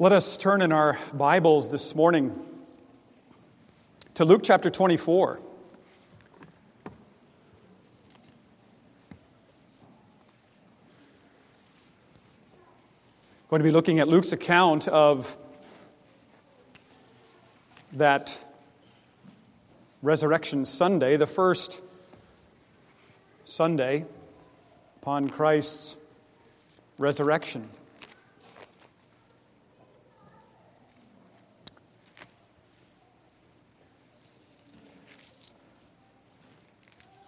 Let us turn in our Bibles this morning to Luke chapter 24. Going to be looking at Luke's account of that Resurrection Sunday, the first Sunday upon Christ's resurrection.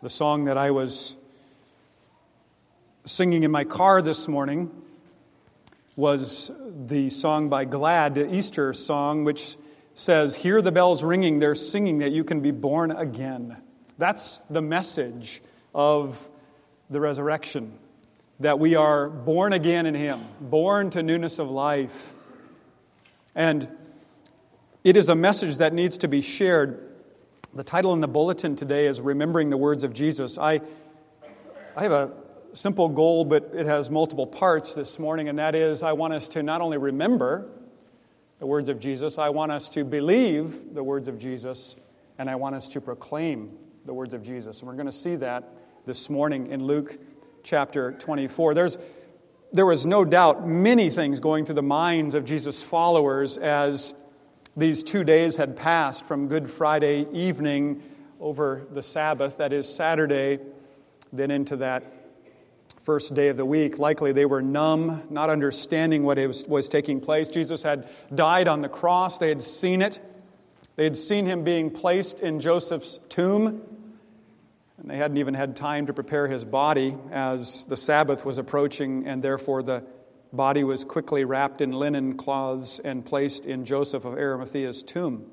The song that I was singing in my car this morning was the song by Glad, the Easter song, which says, Hear the bells ringing, they're singing that you can be born again. That's the message of the resurrection, that we are born again in Him, born to newness of life. And it is a message that needs to be shared the title in the bulletin today is Remembering the Words of Jesus. I, I have a simple goal, but it has multiple parts this morning, and that is I want us to not only remember the words of Jesus, I want us to believe the words of Jesus, and I want us to proclaim the words of Jesus. And we're going to see that this morning in Luke chapter 24. There's, there was no doubt many things going through the minds of Jesus' followers as these two days had passed from Good Friday evening over the Sabbath, that is Saturday, then into that first day of the week. Likely they were numb, not understanding what was, was taking place. Jesus had died on the cross, they had seen it. They had seen him being placed in Joseph's tomb, and they hadn't even had time to prepare his body as the Sabbath was approaching, and therefore the body was quickly wrapped in linen cloths and placed in Joseph of Arimathea's tomb.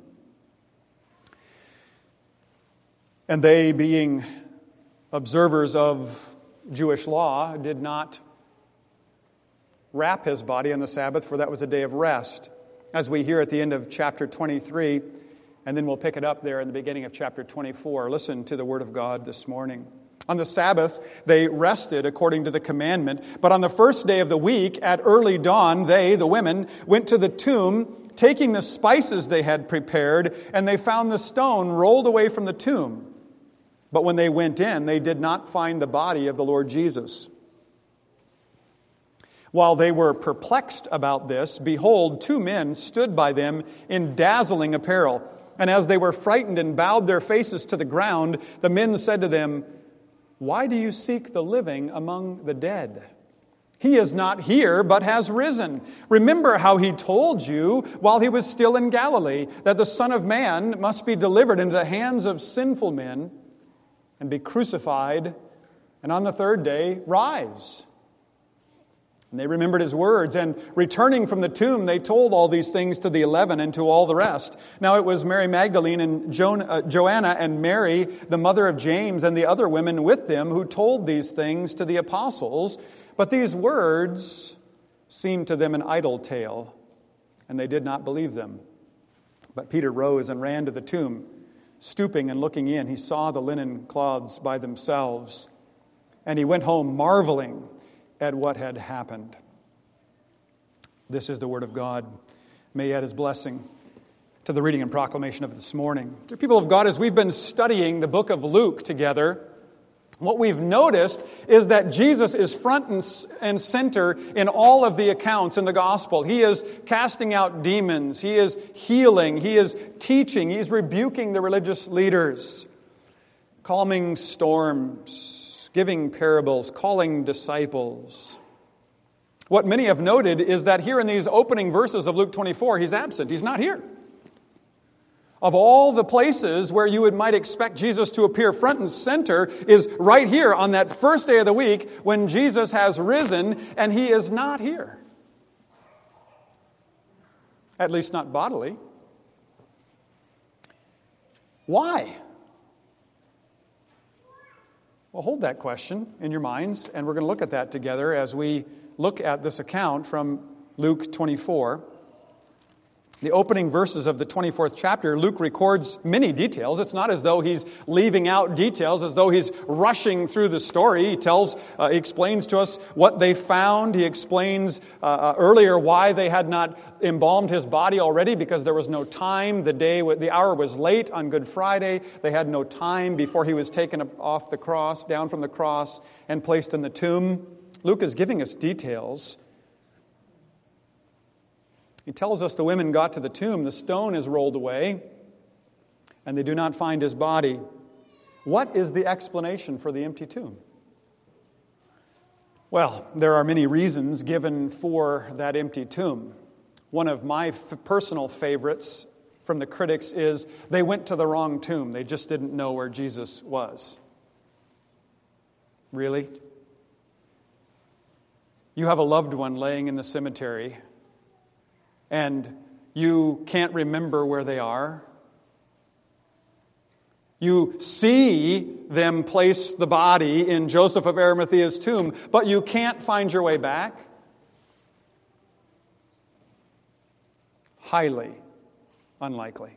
And they, being observers of Jewish law, did not wrap his body on the Sabbath, for that was a day of rest. As we hear at the end of chapter 23, and then we'll pick it up there in the beginning of chapter 24. Listen to the word of God this morning. On the Sabbath, they rested according to the commandment. But on the first day of the week, at early dawn, they, the women, went to the tomb, taking the spices they had prepared, and they found the stone rolled away from the tomb. But when they went in, they did not find the body of the Lord Jesus. While they were perplexed about this, behold, two men stood by them in dazzling apparel. And as they were frightened and bowed their faces to the ground, the men said to them, why do you seek the living among the dead? He is not here, but has risen. Remember how he told you while he was still in Galilee that the Son of Man must be delivered into the hands of sinful men and be crucified, and on the third day rise. And they remembered his words, and returning from the tomb, they told all these things to the eleven and to all the rest. Now it was Mary Magdalene and jo- uh, Joanna and Mary, the mother of James, and the other women with them who told these things to the apostles. But these words seemed to them an idle tale, and they did not believe them. But Peter rose and ran to the tomb. Stooping and looking in, he saw the linen cloths by themselves, and he went home marveling at what had happened. This is the Word of God. May add his blessing to the reading and proclamation of this morning. Dear people of God, as we've been studying the book of Luke together, what we've noticed is that Jesus is front and center in all of the accounts in the gospel. He is casting out demons, he is healing, he is teaching, he's rebuking the religious leaders, calming storms giving parables, calling disciples. What many have noted is that here in these opening verses of Luke 24, he's absent. He's not here. Of all the places where you would, might expect Jesus to appear front and center is right here on that first day of the week when Jesus has risen and he is not here. At least not bodily. Why? Well, hold that question in your minds, and we're going to look at that together as we look at this account from Luke 24. The opening verses of the 24th chapter, Luke records many details. It's not as though he's leaving out details, as though he's rushing through the story. He tells, uh, he explains to us what they found. He explains uh, uh, earlier why they had not embalmed his body already because there was no time. The day, the hour was late on Good Friday. They had no time before he was taken off the cross, down from the cross, and placed in the tomb. Luke is giving us details he tells us the women got to the tomb, the stone is rolled away, and they do not find his body. What is the explanation for the empty tomb? Well, there are many reasons given for that empty tomb. One of my f- personal favorites from the critics is they went to the wrong tomb. They just didn't know where Jesus was. Really? You have a loved one laying in the cemetery and you can't remember where they are. You see them place the body in Joseph of Arimathea's tomb, but you can't find your way back. Highly unlikely.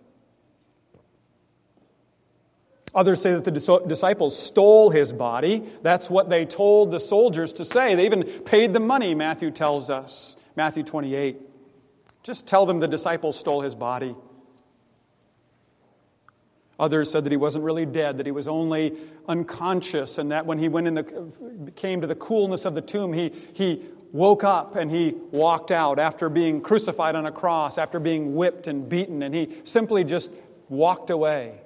Others say that the disciples stole his body. That's what they told the soldiers to say. They even paid the money, Matthew tells us. Matthew 28. Just tell them the disciples stole his body. Others said that he wasn't really dead, that he was only unconscious, and that when he went in the, came to the coolness of the tomb, he, he woke up and he walked out after being crucified on a cross, after being whipped and beaten, and he simply just walked away.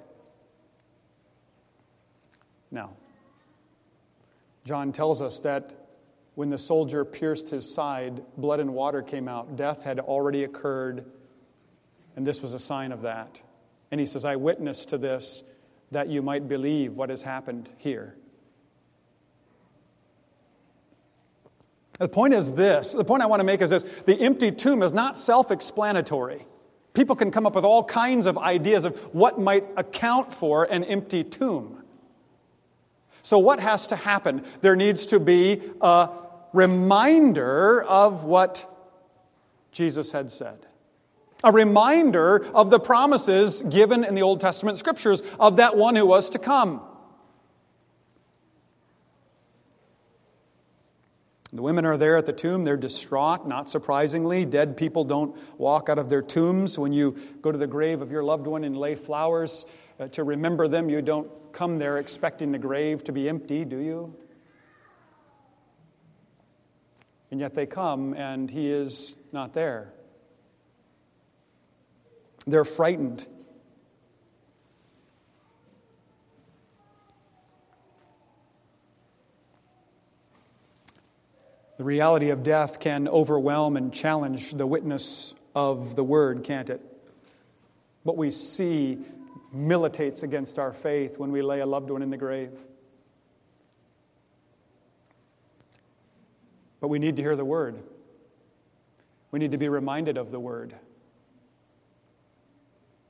Now, John tells us that when the soldier pierced his side, blood and water came out. Death had already occurred, and this was a sign of that. And he says, I witness to this that you might believe what has happened here. The point is this the point I want to make is this the empty tomb is not self explanatory. People can come up with all kinds of ideas of what might account for an empty tomb. So, what has to happen? There needs to be a reminder of what Jesus had said. A reminder of the promises given in the Old Testament scriptures of that one who was to come. The women are there at the tomb. They're distraught, not surprisingly. Dead people don't walk out of their tombs. When you go to the grave of your loved one and lay flowers uh, to remember them, you don't come there expecting the grave to be empty, do you? And yet they come and he is not there. They're frightened. The reality of death can overwhelm and challenge the witness of the word, can't it? What we see militates against our faith when we lay a loved one in the grave. But we need to hear the word. We need to be reminded of the word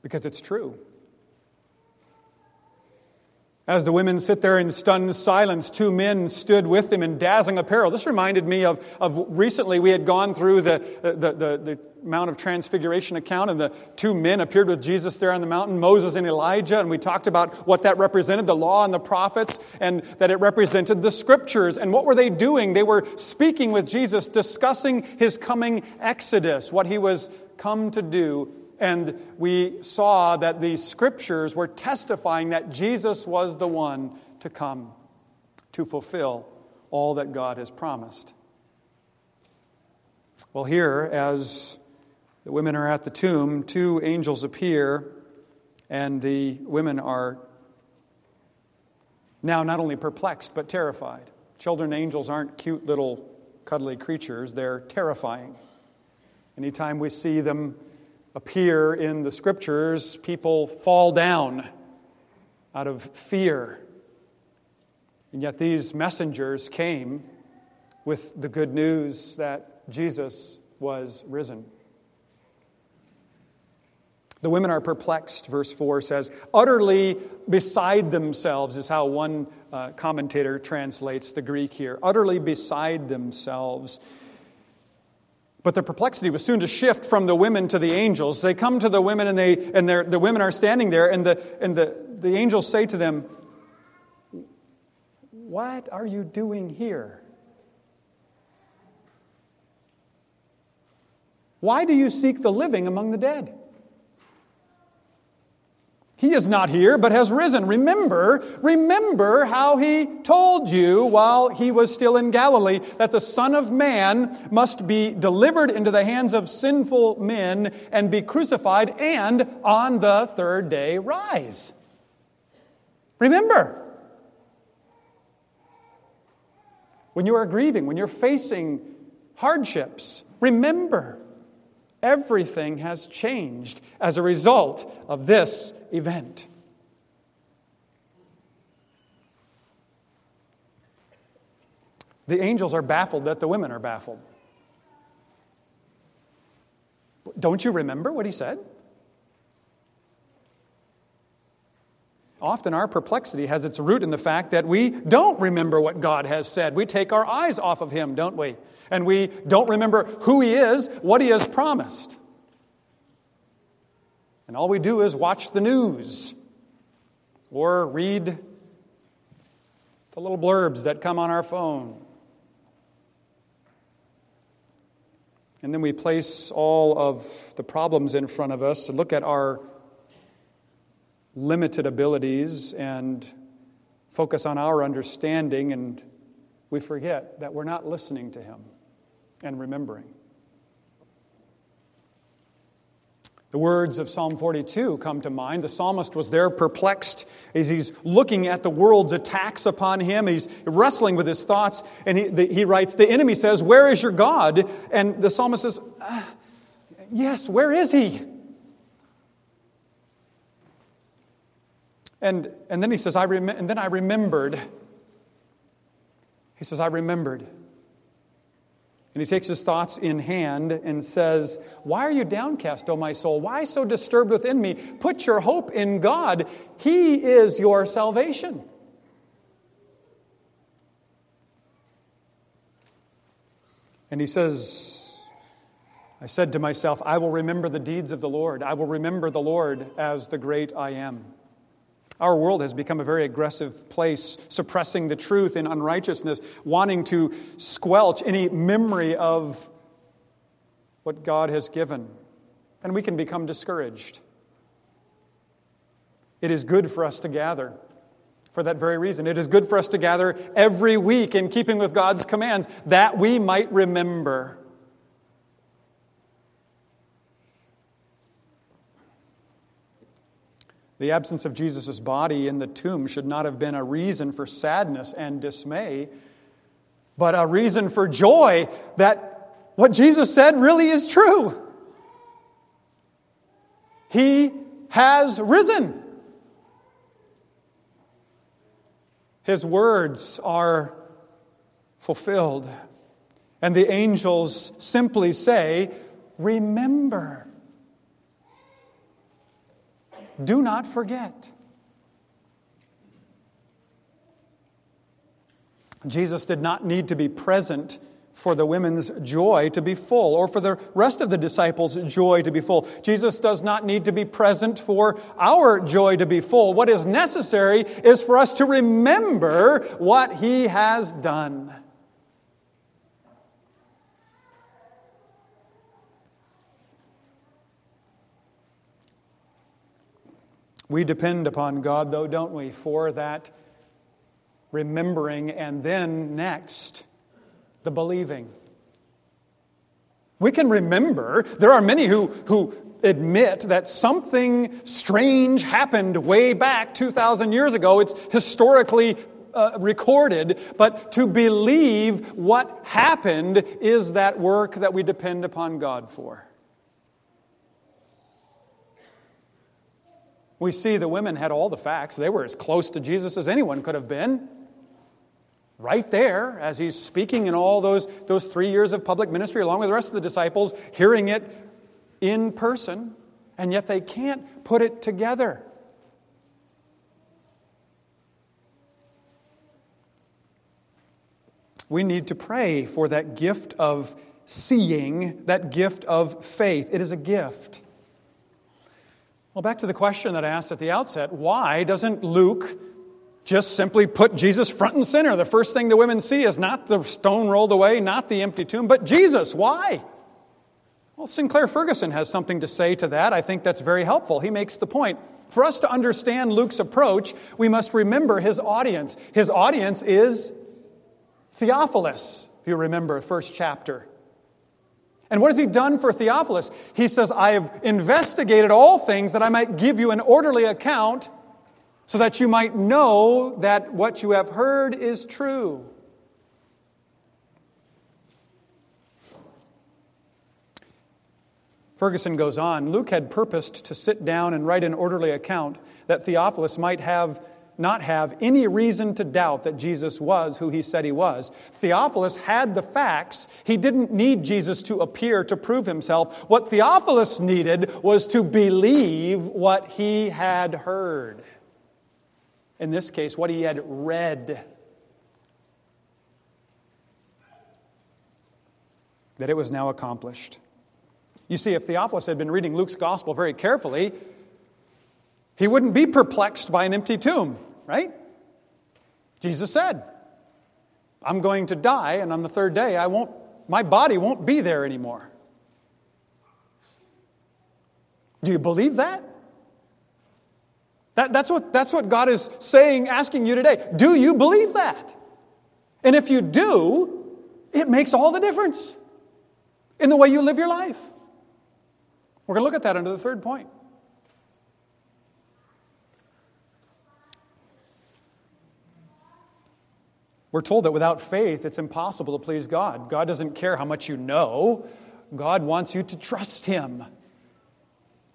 because it's true. As the women sit there in stunned silence, two men stood with them in dazzling apparel. This reminded me of, of recently we had gone through the, the, the, the Mount of Transfiguration account, and the two men appeared with Jesus there on the mountain, Moses and Elijah, and we talked about what that represented the law and the prophets, and that it represented the scriptures. And what were they doing? They were speaking with Jesus, discussing his coming exodus, what he was come to do and we saw that the scriptures were testifying that Jesus was the one to come to fulfill all that God has promised. Well, here, as the women are at the tomb, two angels appear, and the women are now not only perplexed, but terrified. Children angels aren't cute little cuddly creatures, they're terrifying. Anytime we see them appear in the scriptures, people fall down out of fear. And yet these messengers came with the good news that Jesus was risen. The women are perplexed, verse 4 says. Utterly beside themselves is how one uh, commentator translates the Greek here. Utterly beside themselves. But the perplexity was soon to shift from the women to the angels. They come to the women, and, they, and the women are standing there, and, the, and the, the angels say to them, What are you doing here? Why do you seek the living among the dead? He is not here, but has risen. Remember, remember how he told you while he was still in Galilee that the Son of Man must be delivered into the hands of sinful men and be crucified and on the third day rise. Remember. When you are grieving, when you're facing hardships, remember. Everything has changed as a result of this event. The angels are baffled that the women are baffled. Don't you remember what he said? Often our perplexity has its root in the fact that we don't remember what God has said. We take our eyes off of him, don't we? And we don't remember who He is, what He has promised. And all we do is watch the news or read the little blurbs that come on our phone. And then we place all of the problems in front of us and look at our limited abilities and focus on our understanding, and we forget that we're not listening to Him and remembering. The words of Psalm 42 come to mind. The psalmist was there perplexed as he's looking at the world's attacks upon him. He's wrestling with his thoughts, and he, the, he writes, The enemy says, Where is your God? And the psalmist says, ah, Yes, where is he? And, and then he says, I rem- and then I remembered. He says, I remembered. And he takes his thoughts in hand and says, Why are you downcast, O my soul? Why so disturbed within me? Put your hope in God. He is your salvation. And he says, I said to myself, I will remember the deeds of the Lord. I will remember the Lord as the great I am. Our world has become a very aggressive place, suppressing the truth in unrighteousness, wanting to squelch any memory of what God has given. And we can become discouraged. It is good for us to gather for that very reason. It is good for us to gather every week in keeping with God's commands that we might remember The absence of Jesus' body in the tomb should not have been a reason for sadness and dismay, but a reason for joy that what Jesus said really is true. He has risen. His words are fulfilled. And the angels simply say, Remember. Do not forget. Jesus did not need to be present for the women's joy to be full or for the rest of the disciples' joy to be full. Jesus does not need to be present for our joy to be full. What is necessary is for us to remember what he has done. We depend upon God, though, don't we, for that remembering and then next, the believing. We can remember. There are many who, who admit that something strange happened way back 2,000 years ago. It's historically uh, recorded, but to believe what happened is that work that we depend upon God for. We see the women had all the facts. They were as close to Jesus as anyone could have been. Right there, as he's speaking in all those, those three years of public ministry, along with the rest of the disciples, hearing it in person, and yet they can't put it together. We need to pray for that gift of seeing, that gift of faith. It is a gift. Well, back to the question that I asked at the outset why doesn't Luke just simply put Jesus front and center? The first thing the women see is not the stone rolled away, not the empty tomb, but Jesus. Why? Well, Sinclair Ferguson has something to say to that. I think that's very helpful. He makes the point. For us to understand Luke's approach, we must remember his audience. His audience is Theophilus, if you remember, first chapter. And what has he done for Theophilus? He says, I have investigated all things that I might give you an orderly account so that you might know that what you have heard is true. Ferguson goes on Luke had purposed to sit down and write an orderly account that Theophilus might have not have any reason to doubt that Jesus was who he said he was. Theophilus had the facts. He didn't need Jesus to appear to prove himself. What Theophilus needed was to believe what he had heard. In this case, what he had read. That it was now accomplished. You see, if Theophilus had been reading Luke's gospel very carefully, he wouldn't be perplexed by an empty tomb, right? Jesus said, I'm going to die, and on the third day, I won't, my body won't be there anymore. Do you believe that? that that's, what, that's what God is saying, asking you today. Do you believe that? And if you do, it makes all the difference in the way you live your life. We're going to look at that under the third point. We're told that without faith, it's impossible to please God. God doesn't care how much you know, God wants you to trust Him.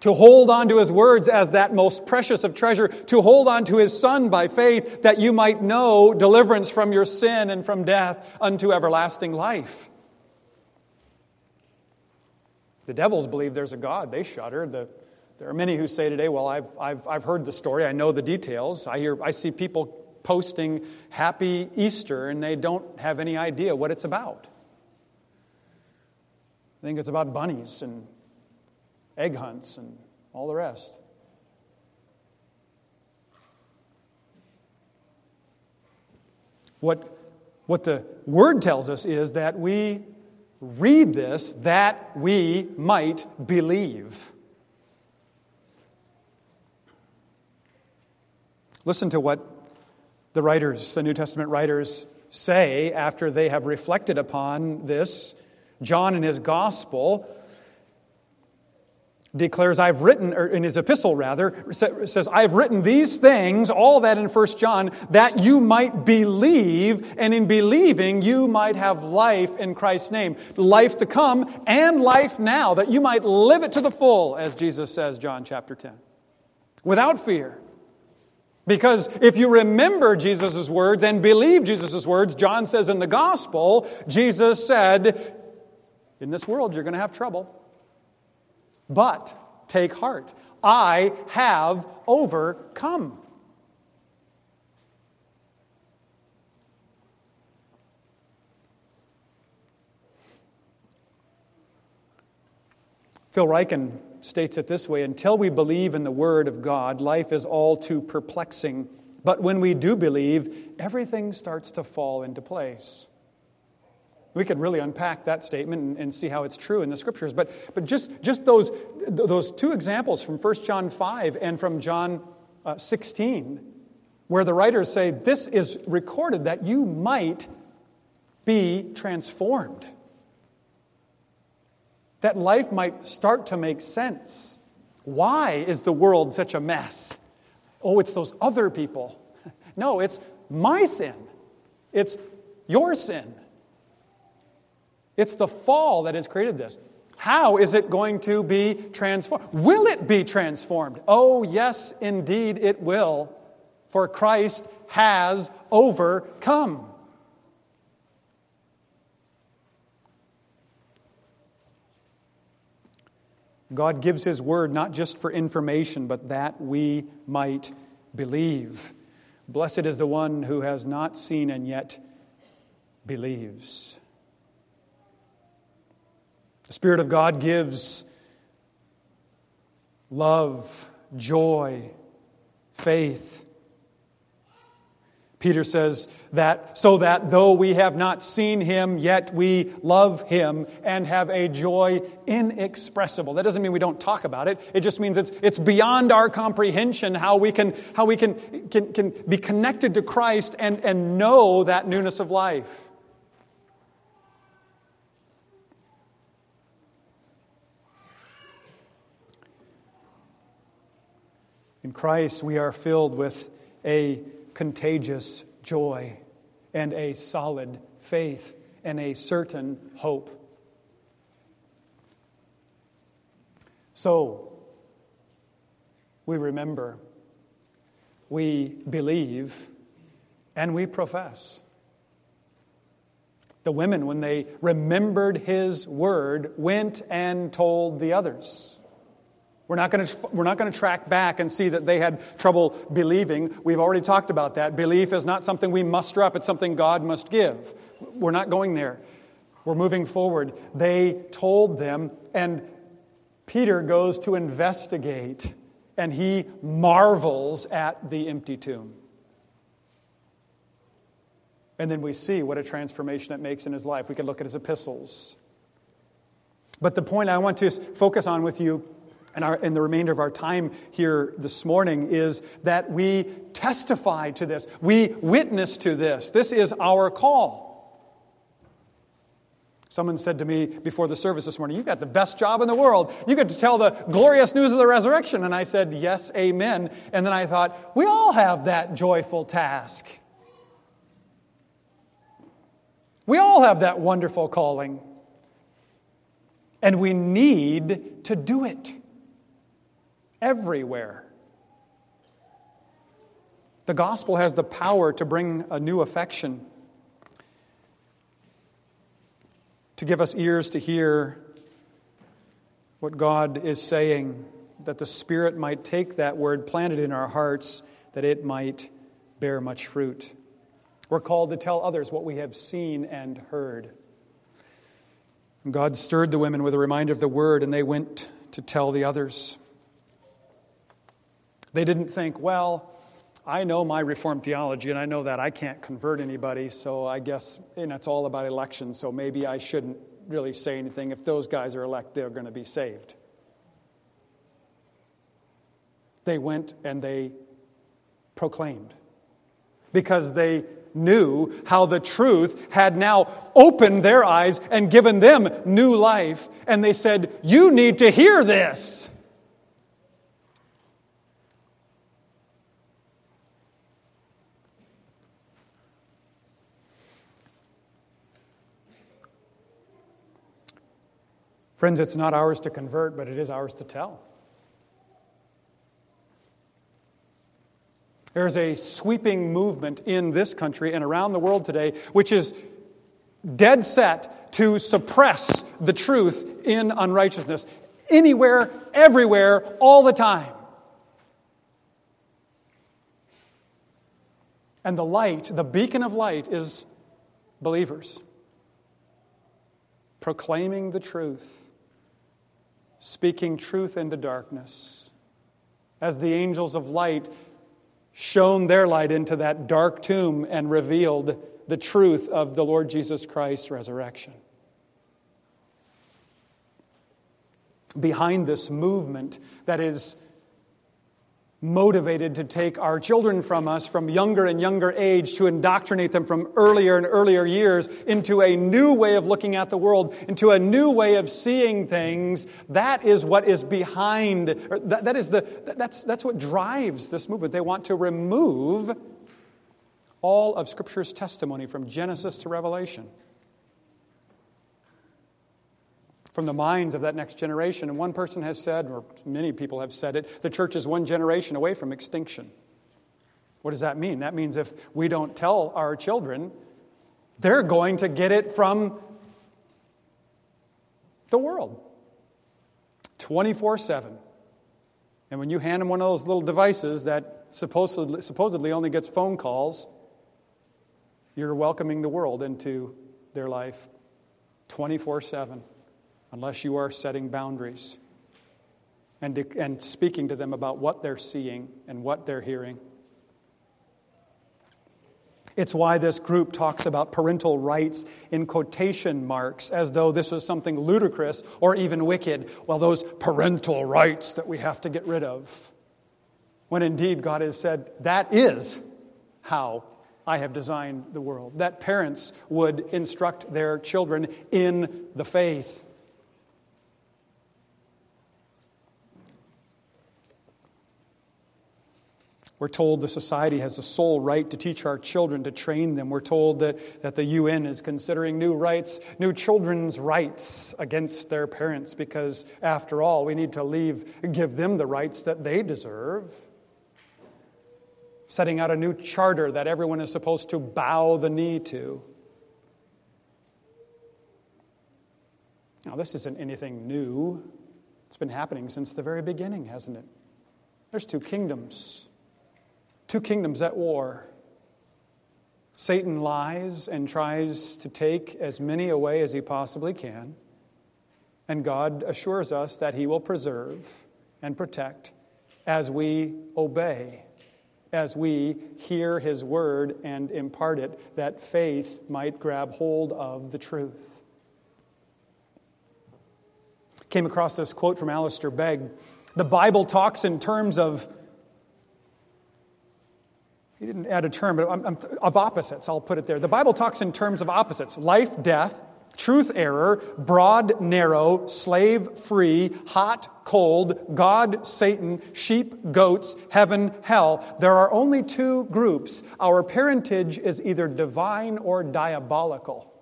To hold on to his words as that most precious of treasure, to hold on to his son by faith, that you might know deliverance from your sin and from death unto everlasting life. The devils believe there's a God. They shudder. The, there are many who say today, Well, I've, I've, I've heard the story, I know the details. I, hear, I see people posting Happy Easter and they don't have any idea what it's about. I think it's about bunnies and egg hunts and all the rest. What, what the word tells us is that we read this that we might believe. Listen to what the writers, the New Testament writers, say after they have reflected upon this. John, in his gospel, declares, I've written, or in his epistle rather, says, I've written these things, all that in 1 John, that you might believe, and in believing you might have life in Christ's name. Life to come and life now, that you might live it to the full, as Jesus says, John chapter 10. Without fear. Because if you remember Jesus' words and believe Jesus' words, John says in the gospel, Jesus said, In this world you're going to have trouble. But take heart. I have overcome. Phil Ryken states it this way Until we believe in the Word of God, life is all too perplexing. But when we do believe, everything starts to fall into place. We could really unpack that statement and, and, see how it's true in the scriptures. But, but just, just those, those two examples from 1 John 5 and from John uh, 16, where the writers say this is recorded that you might be transformed that life might start to make sense. Why is the world such a mess? Oh, it's those other people. No, it's my sin. It's your sin. It's the fall that has created this. How is it going to be transformed? Will it be transformed? Oh, yes, indeed it will, for Christ has overcome. God gives His word not just for information, but that we might believe. Blessed is the one who has not seen and yet believes. The Spirit of God gives love, joy, faith. Peter says that so that though we have not seen him, yet we love him and have a joy inexpressible. That doesn't mean we don't talk about it. It just means it's, it's beyond our comprehension how we can, how we can, can, can be connected to Christ and, and know that newness of life. In Christ, we are filled with a contagious joy and a solid faith and a certain hope. So, we remember, we believe, and we profess. The women, when they remembered his word, went and told the others. We're not, going to, we're not going to track back and see that they had trouble believing. We've already talked about that. Belief is not something we muster up, it's something God must give. We're not going there. We're moving forward. They told them, and Peter goes to investigate, and he marvels at the empty tomb. And then we see what a transformation it makes in his life. We can look at his epistles. But the point I want to focus on with you and, our, and the remainder of our time here this morning is that we testify to this, we witness to this. This is our call. Someone said to me before the service this morning, You got the best job in the world. You get to tell the glorious news of the resurrection. And I said, Yes, amen. And then I thought, We all have that joyful task. We all have that wonderful calling. And we need to do it everywhere. The gospel has the power to bring a new affection, to give us ears to hear what God is saying, that the Spirit might take that word planted in our hearts, that it might bear much fruit. We're called to tell others what we have seen and heard. God stirred the women with a reminder of the word, and they went to tell the others. They didn't think, well, I know my Reformed theology, and I know that I can't convert anybody, so I guess and it's all about election, so maybe I shouldn't really say anything. If those guys are elect, they're going to be saved. They went and they proclaimed because they knew how the truth had now opened their eyes and given them new life. And they said, You need to hear this. Friends, it's not ours to convert, but it is ours to tell. There's a sweeping movement in this country and around the world today which is dead set to suppress the truth in unrighteousness. Anywhere, everywhere, all the time. And the light, the beacon of light, is believers proclaiming the truth speaking truth into darkness. As the angels of light shone their light into that dark tomb and revealed the truth of the Lord Jesus Christ's resurrection. Behind this movement that is motivated to take our children from us from younger and younger age to indoctrinate them from earlier and earlier years into a new way of looking at the world, into a new way of seeing things. That is what is behind, that, that is the, that's, that's what drives this movement. They want to remove all of Scripture's testimony from Genesis to Revelation. From the minds of that next generation. And one person has said, or many people have said it, the church is one generation away from extinction. What does that mean? That means if we don't tell our children, they're going to get it from the world 24 7. And when you hand them one of those little devices that supposedly, supposedly only gets phone calls, you're welcoming the world into their life 24 7. Unless you are setting boundaries and, and speaking to them about what they're seeing and what they're hearing. It's why this group talks about parental rights in quotation marks as though this was something ludicrous or even wicked. Well, those parental rights that we have to get rid of. When indeed God has said, that is how I have designed the world. That parents would instruct their children in the faith. We're told the society has the sole right to teach our children, to train them. We're told that, that the UN is considering new rights, new children's rights against their parents, because after all, we need to leave, give them the rights that they deserve. Setting out a new charter that everyone is supposed to bow the knee to. Now, this isn't anything new. It's been happening since the very beginning, hasn't it? There's two kingdoms two kingdoms at war. Satan lies and tries to take as many away as he possibly can. And God assures us that he will preserve and protect as we obey, as we hear his word and impart it, that faith might grab hold of the truth. Came across this quote from Alistair Begg. The Bible talks in terms of he didn't add a term, but I'm, I'm, of opposites, I'll put it there. The Bible talks in terms of opposites life, death, truth, error, broad, narrow, slave, free, hot, cold, God, Satan, sheep, goats, heaven, hell. There are only two groups. Our parentage is either divine or diabolical.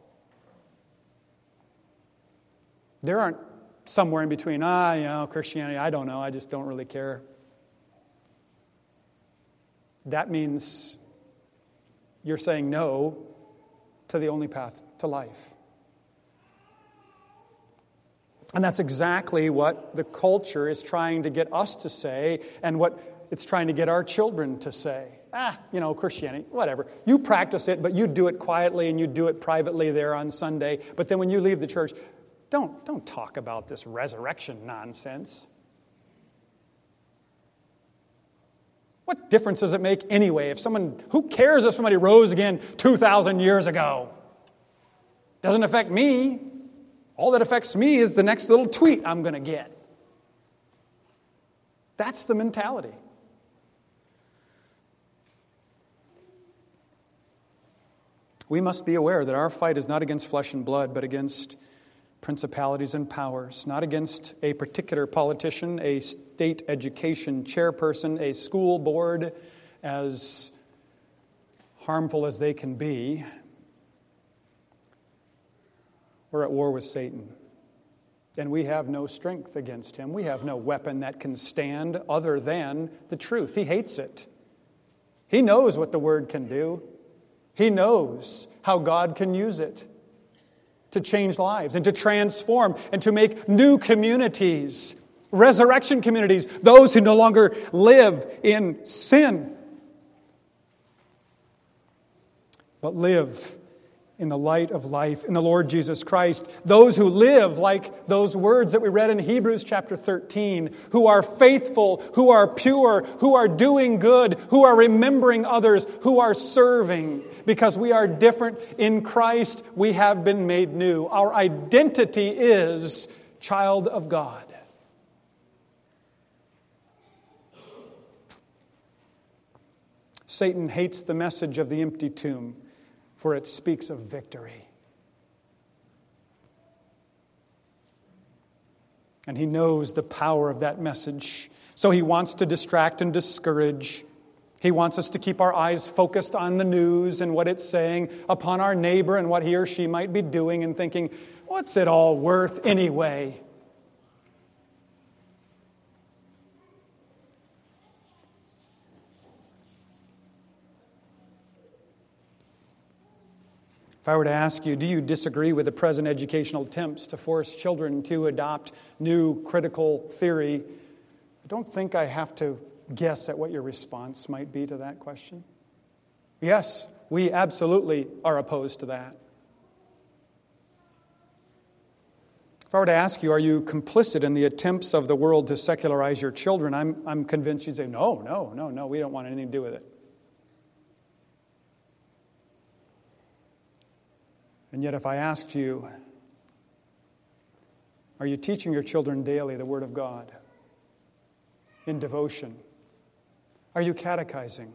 There aren't somewhere in between, ah, you know, Christianity, I don't know, I just don't really care that means you're saying no to the only path to life. And that's exactly what the culture is trying to get us to say and what it's trying to get our children to say. Ah, you know, Christianity, whatever. You practice it, but you do it quietly and you do it privately there on Sunday. But then when you leave the church, don't, don't talk about this resurrection nonsense. What difference does it make anyway if someone, who cares if somebody rose again 2,000 years ago? Doesn't affect me. All that affects me is the next little tweet I'm going to get. That's the mentality. We must be aware that our fight is not against flesh and blood, but against principalities and powers, not against a particular politician, a state education chairperson, a school board, as harmful as they can be. We're at war with Satan. And we have no strength against him. We have no weapon that can stand other than the truth. He hates it. He knows what the word can do, he knows how God can use it to change lives and to transform and to make new communities, resurrection communities, those who no longer live in sin, but live in the light of life in the Lord Jesus Christ. Those who live like those words that we read in Hebrews chapter 13, who are faithful, who are pure, who are doing good, who are remembering others, who are serving. Because we are different in Christ, we have been made new. Our identity is child of God. Satan hates the message of the empty tomb for it speaks of victory. And he knows the power of that message. So he wants to distract and discourage. He wants us to keep our eyes focused on the news and what it's saying, upon our neighbor and what he or she might be doing, and thinking, what's it all worth anyway? If I were to ask you, do you disagree with the present educational attempts to force children to adopt new critical theory? I don't think I have to guess at what your response might be to that question. Yes, we absolutely are opposed to that. If I were to ask you, are you complicit in the attempts of the world to secularize your children? I'm, I'm convinced you'd say, no, no, no, no, we don't want anything to do with it. And yet, if I asked you, are you teaching your children daily the Word of God in devotion? Are you catechizing?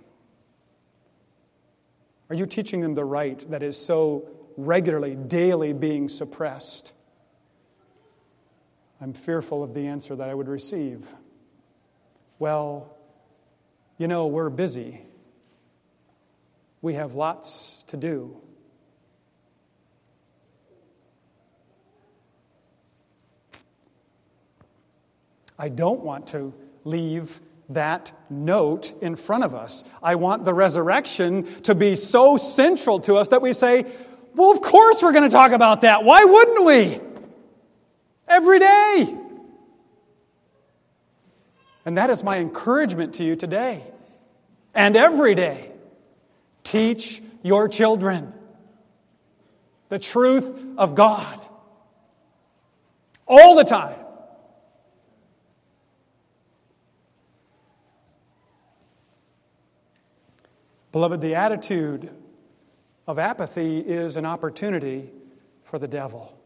Are you teaching them the right that is so regularly, daily being suppressed? I'm fearful of the answer that I would receive. Well, you know, we're busy. We have lots to do. I don't want to leave that note in front of us. I want the resurrection to be so central to us that we say, well, of course we're going to talk about that. Why wouldn't we? Every day. And that is my encouragement to you today and every day. Teach your children the truth of God all the time. Beloved, the attitude of apathy is an opportunity for the devil.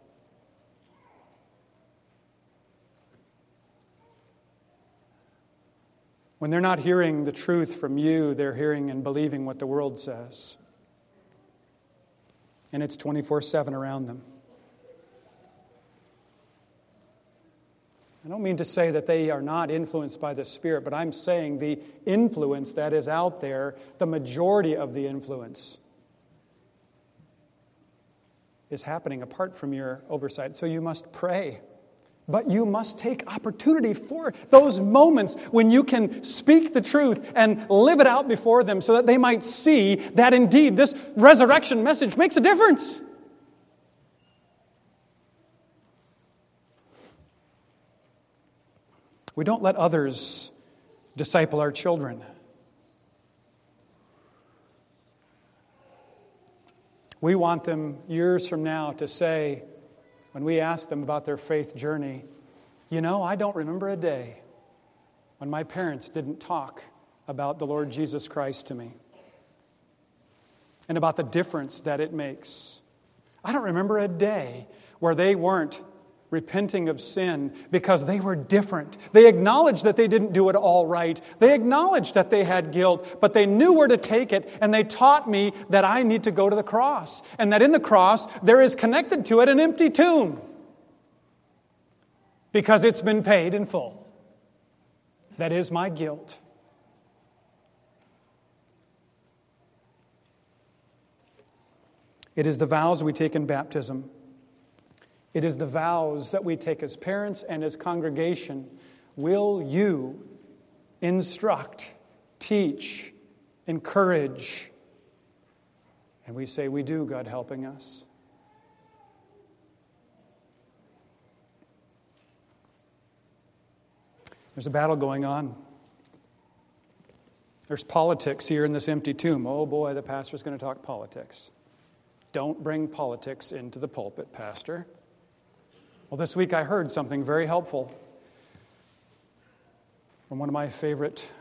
When they're not hearing the truth from you, they're hearing and believing what the world says. And it's 24 7 around them. I don't mean to say that they are not influenced by the Spirit, but I'm saying the influence that is out there, the majority of the influence, is happening apart from your oversight. So you must pray. But you must take opportunity for those moments when you can speak the truth and live it out before them so that they might see that indeed this resurrection message makes a difference. We don't let others disciple our children. We want them years from now to say, when we ask them about their faith journey, you know, I don't remember a day when my parents didn't talk about the Lord Jesus Christ to me and about the difference that it makes. I don't remember a day where they weren't repenting of sin because they were different. They acknowledged that they didn't do it all right. They acknowledged that they had guilt, but they knew where to take it, and they taught me that I need to go to the cross, and that in the cross there is connected to it an empty tomb because it's been paid in full. That is my guilt. It is the vows we take in baptism it is the vows that we take as parents and as congregation. Will you instruct, teach, encourage? And we say, We do, God helping us. There's a battle going on. There's politics here in this empty tomb. Oh boy, the pastor's going to talk politics. Don't bring politics into the pulpit, Pastor. Well, this week I heard something very helpful from one of my favorite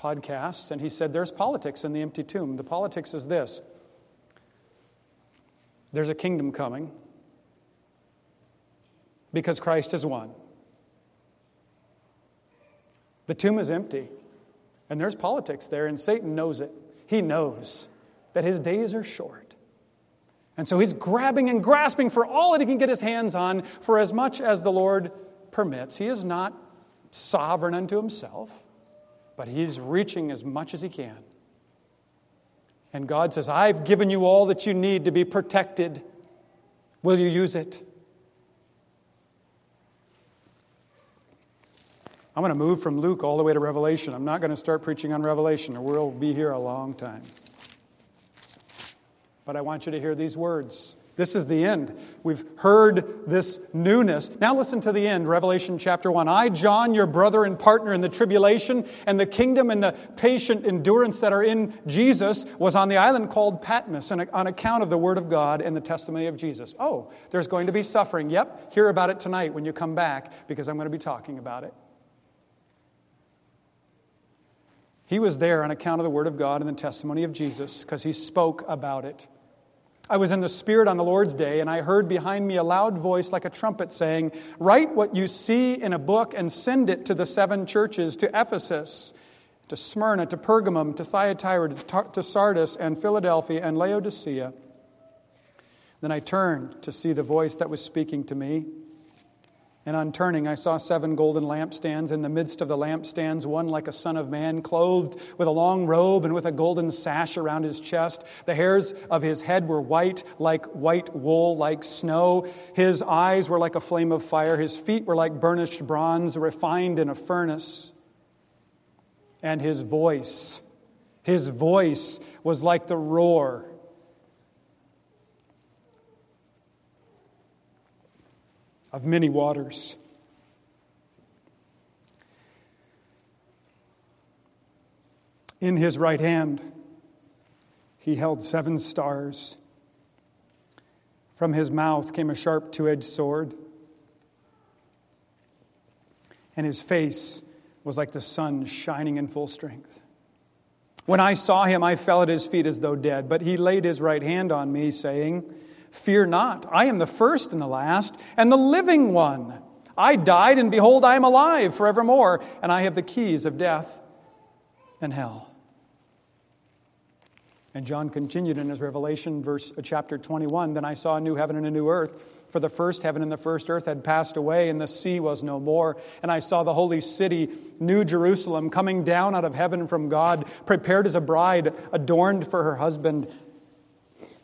podcasts, and he said, There's politics in the empty tomb. The politics is this there's a kingdom coming because Christ has won. The tomb is empty, and there's politics there, and Satan knows it. He knows that his days are short. And so he's grabbing and grasping for all that he can get his hands on for as much as the Lord permits. He is not sovereign unto himself, but he's reaching as much as he can. And God says, I've given you all that you need to be protected. Will you use it? I'm going to move from Luke all the way to Revelation. I'm not going to start preaching on Revelation, or we'll be here a long time. But I want you to hear these words This is the end. We've heard this newness. Now listen to the end, Revelation chapter 1. I, John, your brother and partner in the tribulation and the kingdom and the patient endurance that are in Jesus, was on the island called Patmos on account of the word of God and the testimony of Jesus. Oh, there's going to be suffering. Yep, hear about it tonight when you come back because I'm going to be talking about it. He was there on account of the word of God and the testimony of Jesus because he spoke about it. I was in the Spirit on the Lord's day, and I heard behind me a loud voice like a trumpet saying, Write what you see in a book and send it to the seven churches to Ephesus, to Smyrna, to Pergamum, to Thyatira, to Sardis, and Philadelphia, and Laodicea. Then I turned to see the voice that was speaking to me. And on turning, I saw seven golden lampstands. In the midst of the lampstands, one like a son of man, clothed with a long robe and with a golden sash around his chest. The hairs of his head were white, like white wool, like snow. His eyes were like a flame of fire. His feet were like burnished bronze, refined in a furnace. And his voice, his voice was like the roar of many waters. In his right hand, he held seven stars. From his mouth came a sharp two edged sword, and his face was like the sun shining in full strength. When I saw him, I fell at his feet as though dead, but he laid his right hand on me, saying, Fear not, I am the first and the last, and the living one. I died, and behold, I am alive forevermore, and I have the keys of death and hell. And John continued in his revelation, verse uh, chapter 21. Then I saw a new heaven and a new earth, for the first heaven and the first earth had passed away, and the sea was no more. And I saw the holy city, New Jerusalem, coming down out of heaven from God, prepared as a bride, adorned for her husband.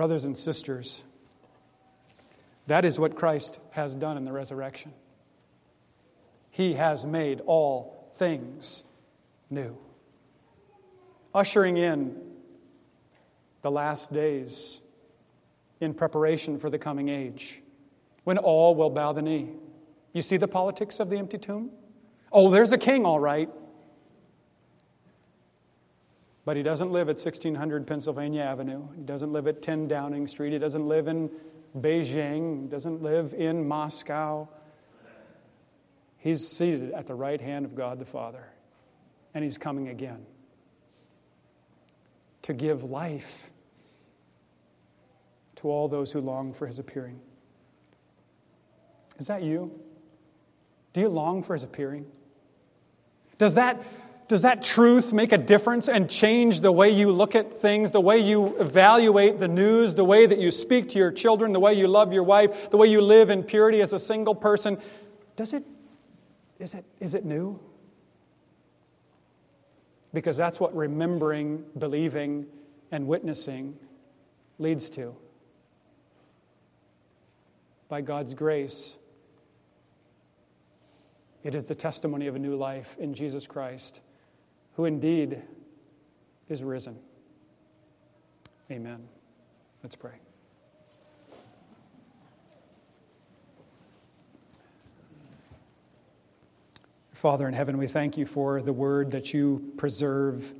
Brothers and sisters, that is what Christ has done in the resurrection. He has made all things new, ushering in the last days in preparation for the coming age when all will bow the knee. You see the politics of the empty tomb? Oh, there's a king, all right. But he doesn't live at 1600 Pennsylvania Avenue. He doesn't live at 10 Downing Street. He doesn't live in Beijing. He doesn't live in Moscow. He's seated at the right hand of God the Father, and he's coming again to give life to all those who long for his appearing. Is that you? Do you long for his appearing? Does that does that truth make a difference and change the way you look at things, the way you evaluate the news, the way that you speak to your children, the way you love your wife, the way you live in purity as a single person? Does it, is it, is it new? Because that's what remembering, believing, and witnessing leads to. By God's grace, it is the testimony of a new life in Jesus Christ who indeed is risen. Amen. Let's pray. Father in heaven, we thank you for the word that you preserve,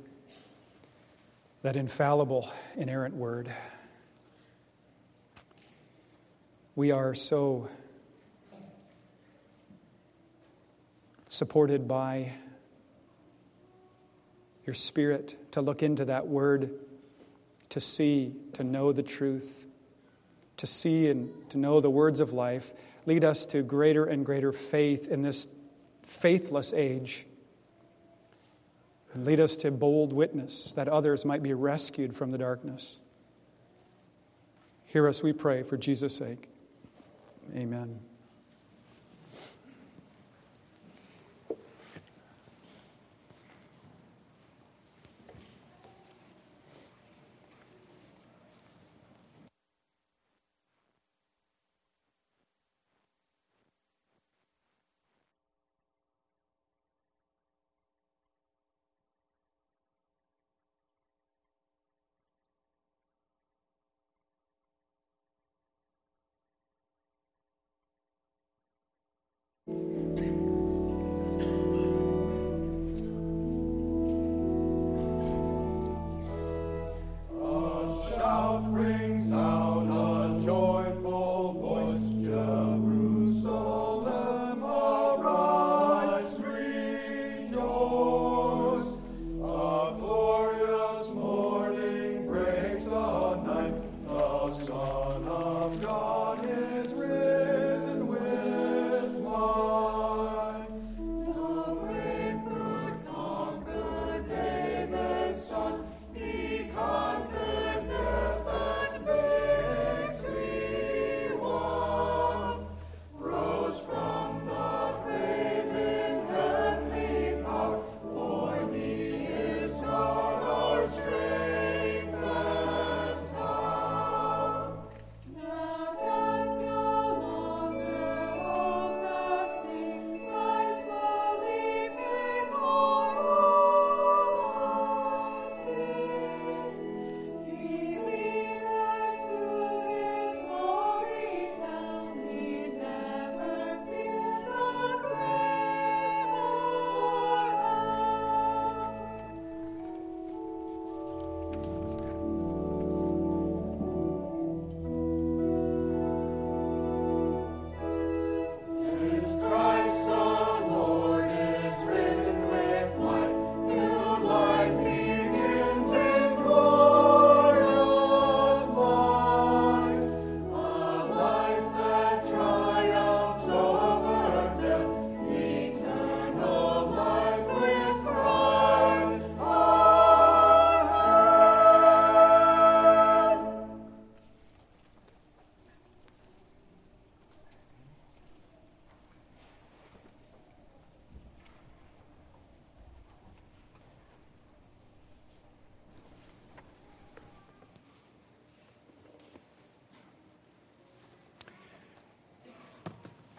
that infallible, inerrant word. We are so supported by your spirit to look into that word, to see, to know the truth, to see and to know the words of life. Lead us to greater and greater faith in this faithless age And lead us to bold witness that others might be rescued from the darkness. Hear us, we pray, for Jesus' sake. Amen.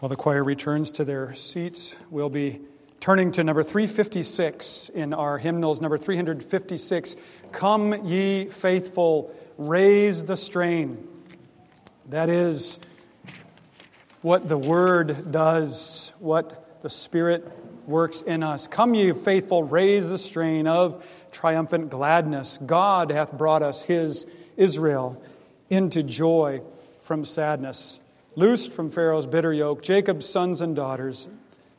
While the choir returns to their seats, we'll be turning to number 356 in our hymnals, number 356 Come, ye faithful, raise the strain. That is what the Word does, what the Spirit works in us. Come, ye faithful, raise the strain of triumphant gladness. God hath brought us his Israel into joy from sadness loosed from Pharaoh's bitter yoke, Jacob's sons and daughters,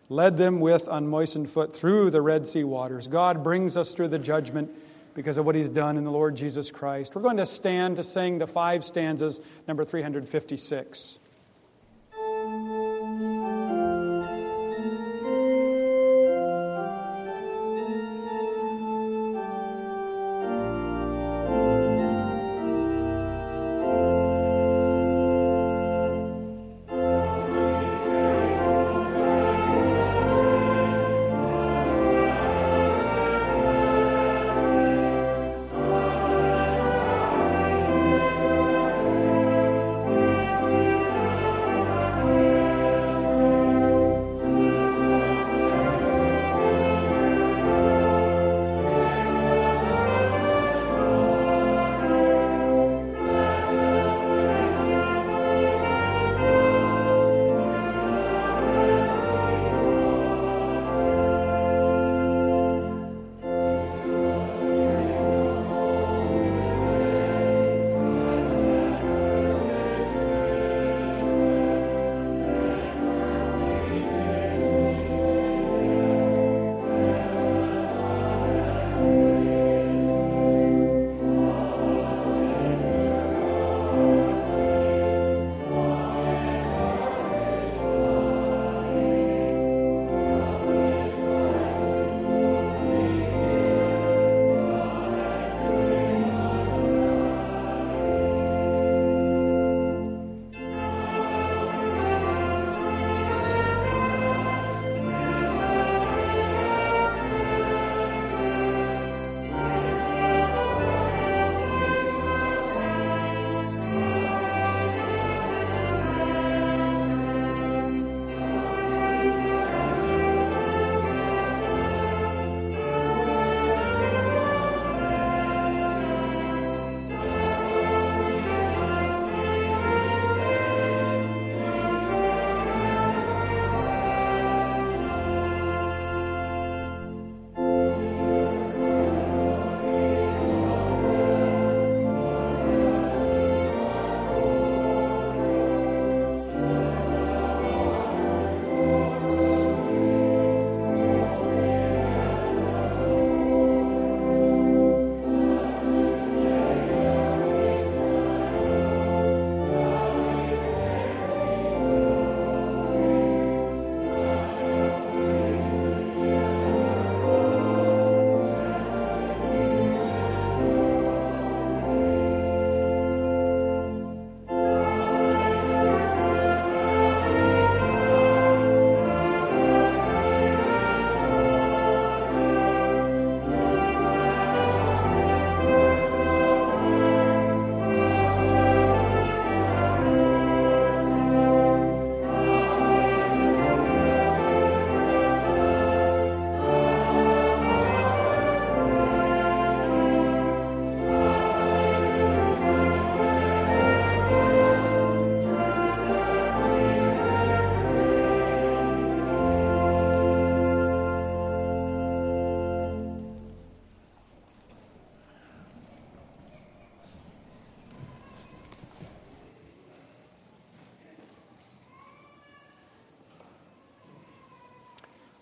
led them with unmoistened foot through the Red Sea waters. God brings us through the judgment because of what He's done in the Lord Jesus Christ. We're going to stand to sing the five stanzas, number 356.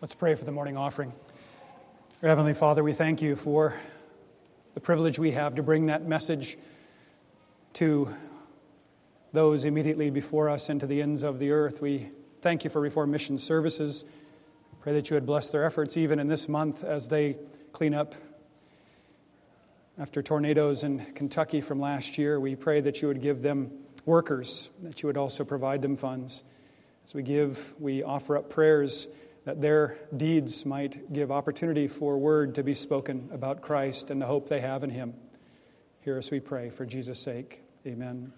Let's pray for the morning offering. Our Heavenly Father, we thank you for the privilege we have to bring that message to those immediately before us and to the ends of the earth. We thank you for Reformed Mission Services. Pray that you would bless their efforts even in this month as they clean up after tornadoes in Kentucky from last year. We pray that you would give them workers, that you would also provide them funds. As we give, we offer up prayers that their deeds might give opportunity for word to be spoken about Christ and the hope they have in Him. Hear us, we pray, for Jesus' sake. Amen.